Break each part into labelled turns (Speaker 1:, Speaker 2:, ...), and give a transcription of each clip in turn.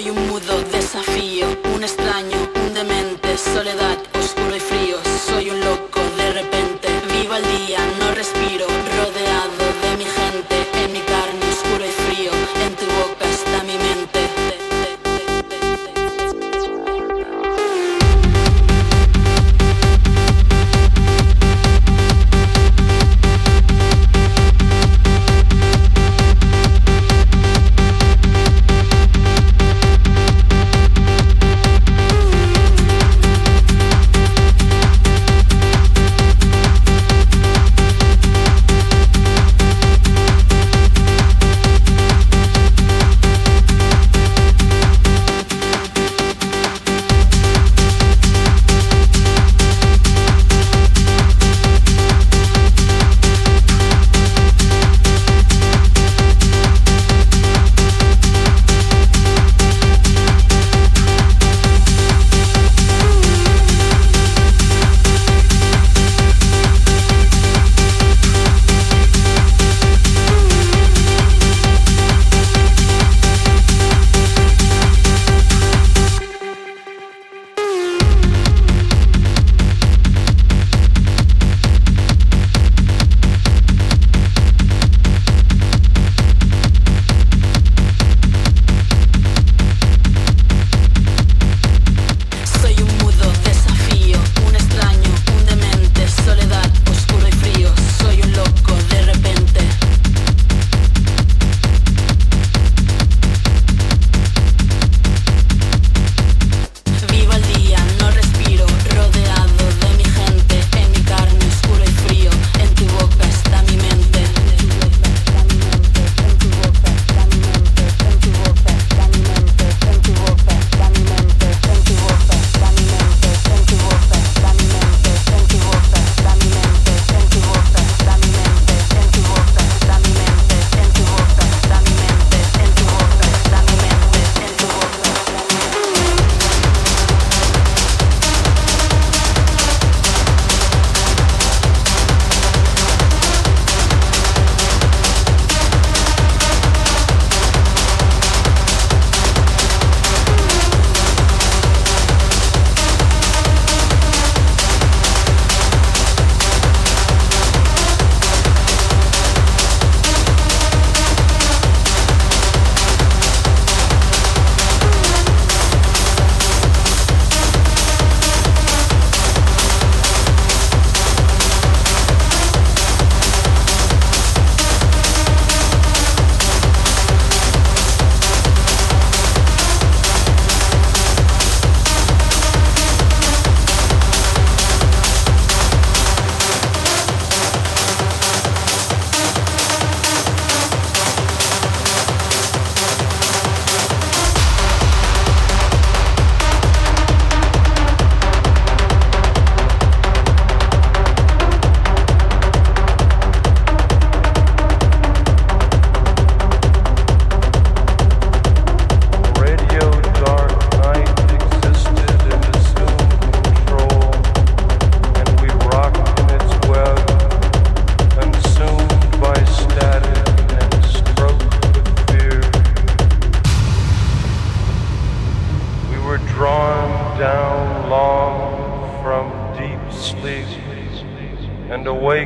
Speaker 1: soy un mudo desafío, un extraño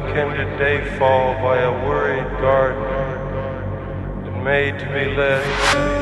Speaker 2: weekend at dayfall by a worried gardener, and made to be led.